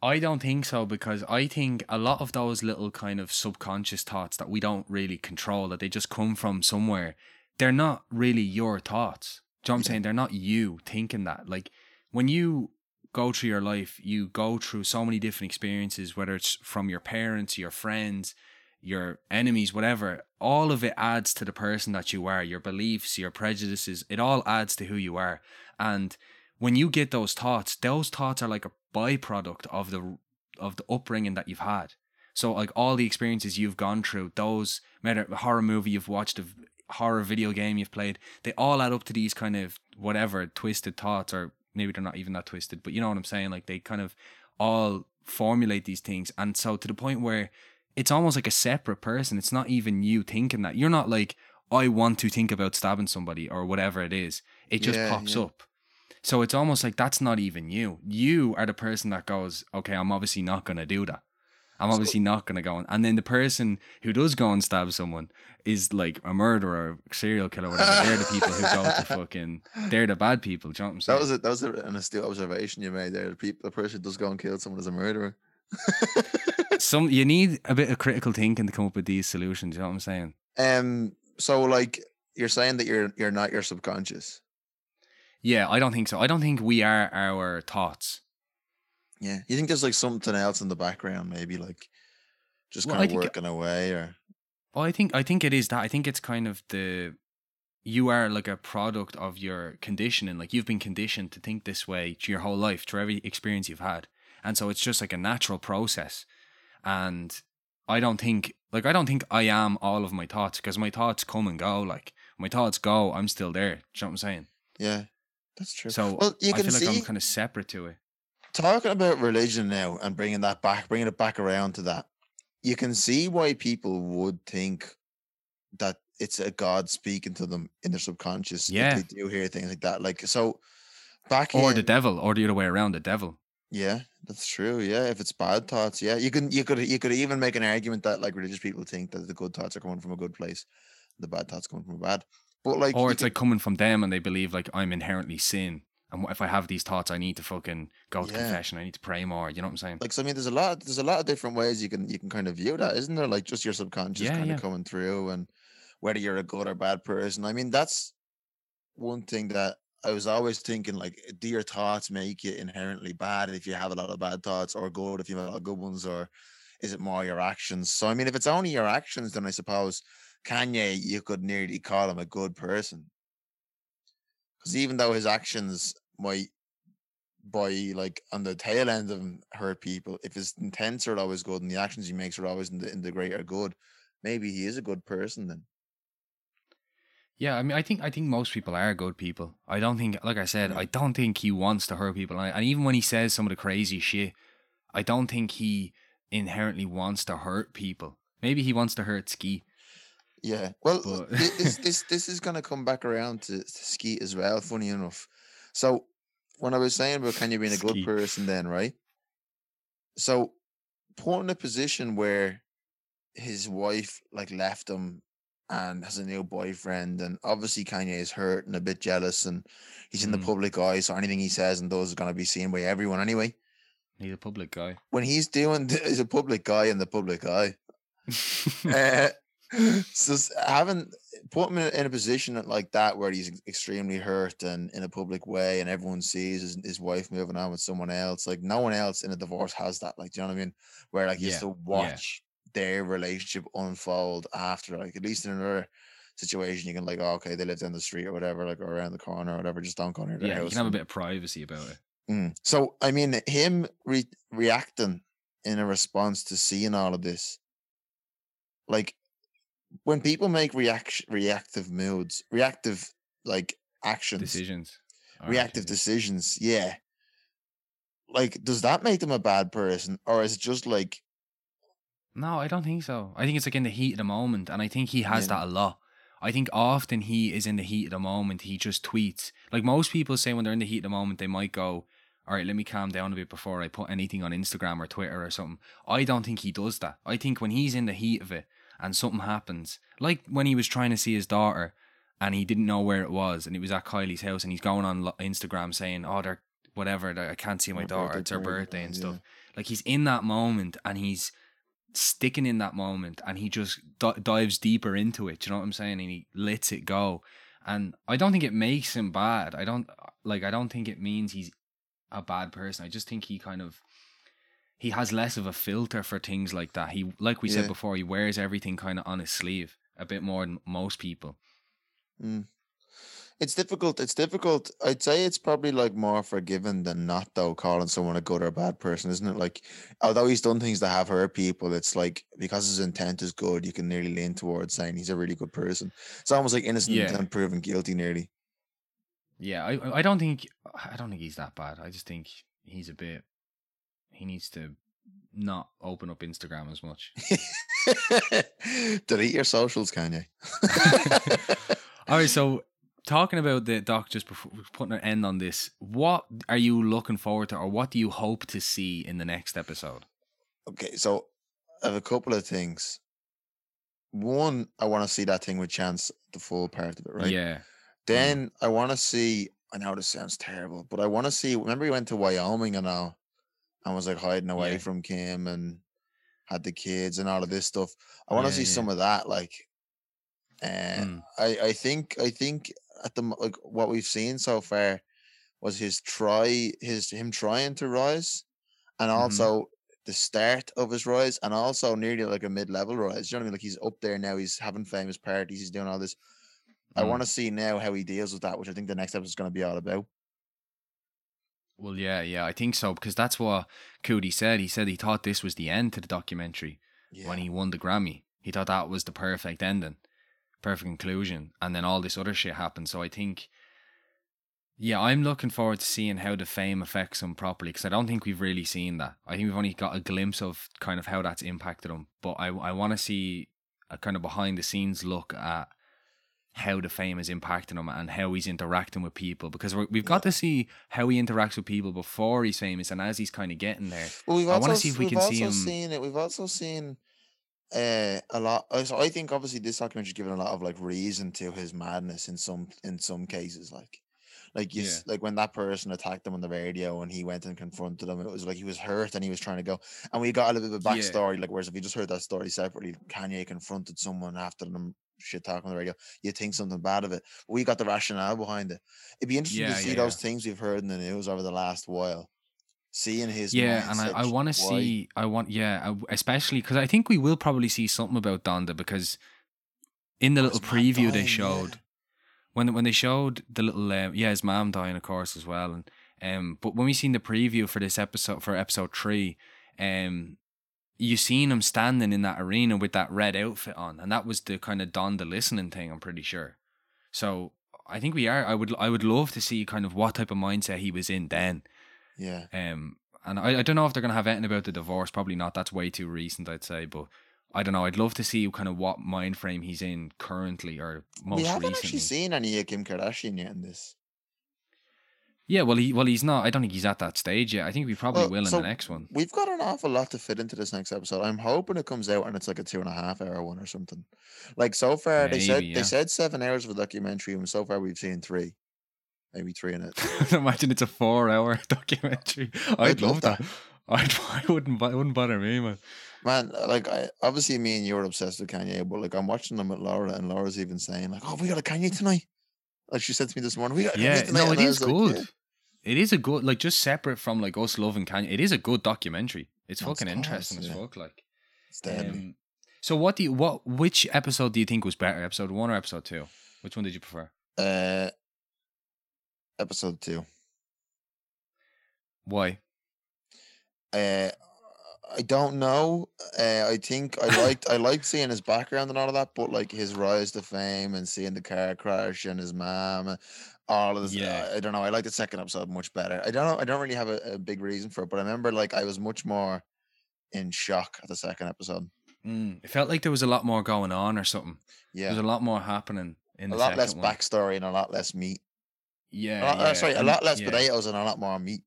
Speaker 2: I don't think so because I think a lot of those little kind of subconscious thoughts that we don't really control, that they just come from somewhere, they're not really your thoughts. Do you know what I'm saying? They're not you thinking that. Like when you go through your life, you go through so many different experiences, whether it's from your parents, your friends, your enemies, whatever. All of it adds to the person that you are, your beliefs, your prejudices, it all adds to who you are. And when you get those thoughts, those thoughts are like a byproduct of the of the upbringing that you've had. So like all the experiences you've gone through, those matter horror movie you've watched, a horror video game you've played, they all add up to these kind of whatever twisted thoughts, or maybe they're not even that twisted, but you know what I'm saying? Like they kind of all formulate these things, and so to the point where it's almost like a separate person. It's not even you thinking that. You're not like I want to think about stabbing somebody or whatever it is. It just
Speaker 1: Yeah,
Speaker 2: pops
Speaker 1: yeah.
Speaker 2: up. So it's almost like that's not even you. You are the person that goes, okay, I'm obviously not going to do that. I'm
Speaker 1: So-
Speaker 2: obviously not going to go on. And then the person who does go and stab someone is like a murderer, serial killer, whatever. They're the people who go to fucking, they're the bad people. Do you know what I'm?
Speaker 1: That was a, that was a, an astute observation you made there. The, peop the person who does go and kill someone is a murderer.
Speaker 2: Some, you need a bit of critical thinking to come up with these solutions. You know what I'm saying?
Speaker 1: um. So like you're saying that you're you're not your subconscious.
Speaker 2: Yeah, I don't think so. I don't think we are our thoughts.
Speaker 1: Yeah. You think there's like something else in the background, maybe like just
Speaker 2: Well,
Speaker 1: kind of working away, or
Speaker 2: Well, I think I think it is that. I think it's kind of the you are like a product of your conditioning. Like you've been conditioned to think this way your whole life, through every experience you've had, and so it's just like a natural process. And I don't think like I don't think I am all of my thoughts because my thoughts come and go. Like my thoughts go, I'm still there. Do you know what I'm saying?
Speaker 1: yeah, that's true.
Speaker 2: So
Speaker 1: well, you
Speaker 2: I
Speaker 1: can
Speaker 2: feel like
Speaker 1: see
Speaker 2: I'm kind of separate to it.
Speaker 1: talking about religion now and bringing that back, bringing it back around to that. You can see why people would think that it's a God speaking to them in their subconscious. if
Speaker 2: Yeah.
Speaker 1: they do hear things like that. Like so, back
Speaker 2: Or
Speaker 1: in,
Speaker 2: the devil, or the other way around, the devil.
Speaker 1: Yeah, that's true. Yeah, if it's bad thoughts, yeah, you can you could you could even make an argument that like religious people think that the good thoughts are coming from a good place, the bad thoughts coming from a bad. But like,
Speaker 2: or it's like coming from them and they believe like I'm inherently sin. And if I have these thoughts, I need to fucking go to
Speaker 1: Yeah.
Speaker 2: confession. I need to pray more. You know what I'm saying?
Speaker 1: like so. I mean, there's a lot there's a lot of different ways you can you can kind of view that, isn't there? Like just your subconscious
Speaker 2: Yeah,
Speaker 1: kind
Speaker 2: yeah.
Speaker 1: of coming through, and whether you're a good or bad person. I mean, that's one thing that I was always thinking. Like, do your thoughts make you inherently bad if you have a lot of bad thoughts, or good if you have a lot of good ones, or is it more your actions? So I mean, if it's only your actions, then I suppose Kanye, you could nearly call him a good person. Because even though his actions might, by like on the tail end of him, hurt people, if his intents are always good and the actions he makes are always in the in the greater good, maybe he is a good person then.
Speaker 2: Yeah, I mean, I think I think most people are good people. I don't think, like I said, I mm. don't think he wants to hurt people. And, even when he says some of the crazy shit, I don't think he inherently wants to hurt people. Maybe he wants to hurt Ski.
Speaker 1: Yeah. Well,
Speaker 2: But-
Speaker 1: this this this is gonna come back around to, to Skete as well. Funny enough. So when I was saying about Kanye being a good person, then right. So put in a position where his wife like left him and has a new boyfriend, and obviously Kanye is hurt and a bit jealous, and he's in the
Speaker 2: Mm.
Speaker 1: public eye, so anything he says and does is gonna be seen by everyone anyway.
Speaker 2: He's a public guy.
Speaker 1: When he's doing, he's a public guy in the public eye. Uh, so having put him in, a position like that where he's extremely hurt and in a public way, and everyone sees his, his wife moving on with someone else. Like no one else in a divorce has that. Like, do you know what I mean? Where like you
Speaker 2: Yeah,
Speaker 1: to
Speaker 2: yeah.
Speaker 1: watch their relationship unfold after. Like at least in another situation, you can like, oh, okay, they live down the street or whatever, like or around the corner or whatever. Just don't go near their
Speaker 2: yeah, you can have a bit of privacy about it.
Speaker 1: Mm. So I mean, him re- reacting in a response to seeing all of this, like when people make reaction reactive moods, reactive like actions,
Speaker 2: Decisions.
Speaker 1: reactive
Speaker 2: actions.
Speaker 1: decisions, yeah. Like, does that make them a bad person, or is it just like,
Speaker 2: No, I don't think so. I think it's like in the heat of the moment, and I think he has
Speaker 1: Yeah.
Speaker 2: that a lot. I think often he is in the heat of the moment. He just tweets. Like most people say when they're in the heat of the moment, they might go, All right, let me calm down a bit before I put anything on Instagram or Twitter or something. I don't think he does that. I think when he's in the heat of it and something happens, like when he was trying to see his daughter and he didn't know where it was and it was at Kylie's house and he's going on Instagram saying, Oh, they're whatever, they're- I can't see my
Speaker 1: Her
Speaker 2: daughter,
Speaker 1: birthday
Speaker 2: it's her
Speaker 1: party,
Speaker 2: birthday and
Speaker 1: yeah.
Speaker 2: stuff. Like he's in that moment and he's sticking in that moment and he just di- dives deeper into it. Do you know what I'm saying? And he lets it go. And I don't think it makes him bad. I don't like. I don't think it means he's a bad person. I just think he kind of he has less of a filter for things like that. He, like we
Speaker 1: Yeah.
Speaker 2: said before, he wears everything kind of on his sleeve a bit more than most people.
Speaker 1: mm. It's difficult. It's difficult. I'd say it's probably like more forgiven than not, though, calling someone a good or a bad person, isn't it? Like, although he's done things that have hurt people, it's like because his intent is good, you can nearly lean towards saying he's a really good person. It's almost like innocent
Speaker 2: Yeah.
Speaker 1: until proven guilty, nearly.
Speaker 2: Yeah, I I don't think I don't think he's that bad. I just think he's a bit. He needs to not open up Instagram as much.
Speaker 1: Delete your socials, Kanye.
Speaker 2: All right, so talking about the doc, just before putting an end on this, what are you looking forward to, or what do you hope to see in the next episode?
Speaker 1: okay, so I have a couple of things. One, I want to see that thing with Chance, the full part of it, right?
Speaker 2: Yeah,
Speaker 1: Then I want to see. I know this sounds terrible, but I want to see. Remember, he went to Wyoming and all, and was like hiding away
Speaker 2: Yeah.
Speaker 1: from Kim and had the kids and all of this stuff. I want to
Speaker 2: Yeah,
Speaker 1: see
Speaker 2: yeah.
Speaker 1: some of that. Like, and
Speaker 2: Mm.
Speaker 1: I I think I think at the like what we've seen so far was his try his him trying to rise, and
Speaker 2: Mhm.
Speaker 1: also the start of his rise, and also nearly like a mid level rise. You know what I mean? Like he's up there now. He's having famous parties. He's doing all this. I
Speaker 2: Mm.
Speaker 1: want to see now how he deals with that, which I think the next episode is going to be all about.
Speaker 2: Well, yeah, yeah, I think so because that's what Coodie said. He said he thought this was the end to the documentary
Speaker 1: Yeah.
Speaker 2: when he won the Grammy. He thought that was the perfect ending, perfect conclusion, and then all this other shit happened. So I think, yeah, I'm looking forward to seeing how the fame affects him properly because I don't think we've really seen that. I think we've only got a glimpse of kind of how that's impacted him, but I I want to see a kind of behind the scenes look at how the fame is impacting him and how he's interacting with people because we're, we've got to see how he interacts with people before he's famous and as he's kind of getting there.
Speaker 1: Well, we've
Speaker 2: I
Speaker 1: also
Speaker 2: wanna see if we can see him-
Speaker 1: seen it. We've also seen uh, a lot. So I think obviously this documentary's given a lot of like reason to his madness in some in some cases. Like, like you s- like when that person attacked him on the radio and he went and confronted him. It was like he was hurt and he was trying to go. And we got a little bit of
Speaker 2: Yeah.
Speaker 1: backstory. Like, whereas if you just heard that story separately, Kanye confronted someone after them shit talking on the radio. You think something bad of it. But we got the rationale behind it. It'd be interesting
Speaker 2: Yeah,
Speaker 1: to see
Speaker 2: yeah,
Speaker 1: those things we've heard in the news over the last while. Seeing his
Speaker 2: yeah, and I, I want to see. I want yeah, especially because I think we will probably see something about Donda because in the
Speaker 1: Oh,
Speaker 2: little preview they
Speaker 1: dying, yeah.
Speaker 2: showed when when they showed the little um, yeah his mom dying of course as well and um but when we seen the preview for this episode for episode three um you seen him standing in that arena with that red outfit on and that was the kind of Donda listening thing I'm pretty sure So I think we are. I would I would love to see kind of what type of mindset he was in then.
Speaker 1: Yeah.
Speaker 2: Um, and I, I don't know if they're gonna have anything about the divorce. Probably not. That's way too recent, I'd say. But I don't know. I'd love to see kind of what mind frame he's in currently or most
Speaker 1: we haven't
Speaker 2: recently.
Speaker 1: actually seen any of Kim Kardashian yet in this.
Speaker 2: Yeah, well, he well he's not. I don't think he's at that stage yet. I think we probably
Speaker 1: Well,
Speaker 2: will in
Speaker 1: so
Speaker 2: the next one.
Speaker 1: We've got an awful lot to fit into this next episode. I'm hoping it comes out and it's like a two and a half hour one or something. Like so far, they said
Speaker 2: yeah.
Speaker 1: they said seven hours of a documentary, and so far we've seen three, maybe three in it.
Speaker 2: Imagine it's a four-hour documentary. I'd,
Speaker 1: I'd
Speaker 2: love
Speaker 1: love
Speaker 2: that. I'd, I wouldn't. It wouldn't bother me, man.
Speaker 1: Man, like I obviously me and you are obsessed with Kanye, but like I'm watching them with Laura, and Laura's even saying like, "Oh, we got a Kanye tonight." Like she said to me this morning, "We got
Speaker 2: Yeah,
Speaker 1: Kanye tonight."
Speaker 2: no, it is
Speaker 1: was like,
Speaker 2: good.
Speaker 1: "Yeah."
Speaker 2: It is a good, like, just separate from like us loving Kanye. It is a good documentary. It's
Speaker 1: Of
Speaker 2: fucking
Speaker 1: course,
Speaker 2: interesting as
Speaker 1: yeah.
Speaker 2: fuck. Like,
Speaker 1: It's deadly.
Speaker 2: um, so what do you what? Which episode do you think was better? Episode one or episode two? Which one did you prefer?
Speaker 1: uh, episode two.
Speaker 2: Why?
Speaker 1: Uh, I don't know. Uh, I think I liked I liked seeing his background and all of that, but like his rise to fame and seeing the car crash and his mom, all of this.
Speaker 2: Yeah.
Speaker 1: uh, I don't know. I like the second episode much better. I don't know. I don't really have a, a big reason for it, but I remember like I was much more in shock at the second episode.
Speaker 2: Mm, it felt like there was a lot more going on or something. There
Speaker 1: Yeah,
Speaker 2: was a lot more happening in
Speaker 1: a lot less
Speaker 2: one.
Speaker 1: backstory and a lot less meat.
Speaker 2: Yeah,
Speaker 1: lot, uh,
Speaker 2: yeah.
Speaker 1: sorry, a lot less
Speaker 2: yeah.
Speaker 1: potatoes and a lot more meat.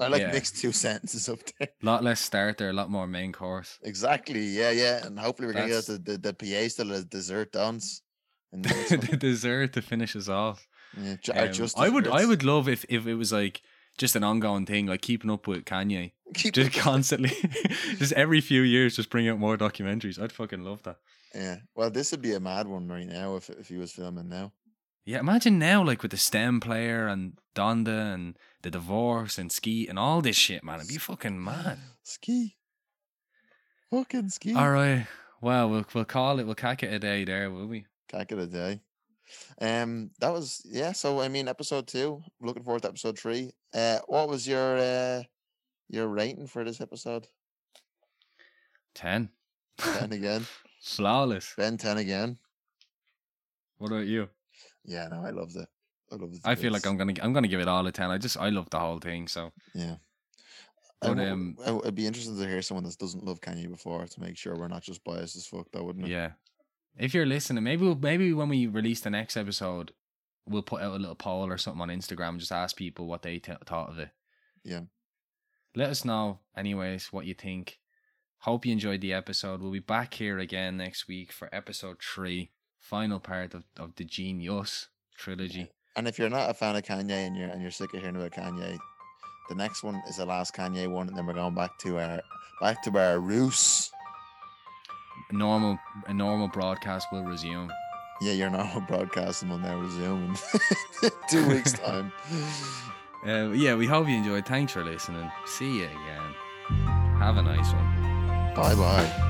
Speaker 1: I like
Speaker 2: Yeah.
Speaker 1: mixed two sentences up there.
Speaker 2: A lot less starter, a lot more main course.
Speaker 1: Exactly. Yeah, yeah. And hopefully we're gonna get
Speaker 2: That's-
Speaker 1: the the, the PA still as dessert dance. the next one.
Speaker 2: the dessert to finish us off.
Speaker 1: Yeah,
Speaker 2: Um,
Speaker 1: just
Speaker 2: I would, I would love if if it was like just an ongoing thing, like keeping up with Kanye,
Speaker 1: keep
Speaker 2: just constantly, just every few years, just bring out more documentaries. I'd fucking love that.
Speaker 1: Yeah. Well, this would be a mad one right now if if he was filming now.
Speaker 2: Yeah, imagine now, like with the STEM player and Donda and the divorce and Ski and all this shit, man. It'd be fucking mad.
Speaker 1: Ski. Fucking ski.
Speaker 2: All right. Well, we'll we'll call it. We'll cack it a day there, will we?
Speaker 1: Cack it a day. Um, that was yeah. So I mean, episode two. Looking forward to episode three. Uh, what was your uh your rating for this episode?
Speaker 2: Ten.
Speaker 1: Ten again.
Speaker 2: Flawless.
Speaker 1: Ben ten again.
Speaker 2: What about you?
Speaker 1: Yeah, no, I love the. I loved it.
Speaker 2: I feel like I'm gonna I'm gonna give it all a ten. I just I love the whole thing. So
Speaker 1: Yeah.
Speaker 2: But,
Speaker 1: I
Speaker 2: um,
Speaker 1: I w- it'd be interesting to hear someone that doesn't love Kanye before to make sure we're not just biased as fuck, though, wouldn't it?
Speaker 2: yeah, if you're listening, maybe we'll, maybe when we release the next episode, we'll put out a little poll or something on Instagram. and Just ask people what they t- thought of it.
Speaker 1: Yeah.
Speaker 2: Let us know, anyways, what you think. Hope you enjoyed the episode. We'll be back here again next week for episode three, final part of, of the Genius trilogy.
Speaker 1: And if you're not a fan of Kanye and you're and you're sick of hearing about Kanye, the next one is the last Kanye one, and then we're going back to our back to our roots.
Speaker 2: Normal a normal broadcast will resume.
Speaker 1: Yeah, your normal broadcasting will now resume in two weeks' time.
Speaker 2: Uh, yeah, we hope you enjoyed. Thanks for listening. See you again. Have a nice one.
Speaker 1: bye bye.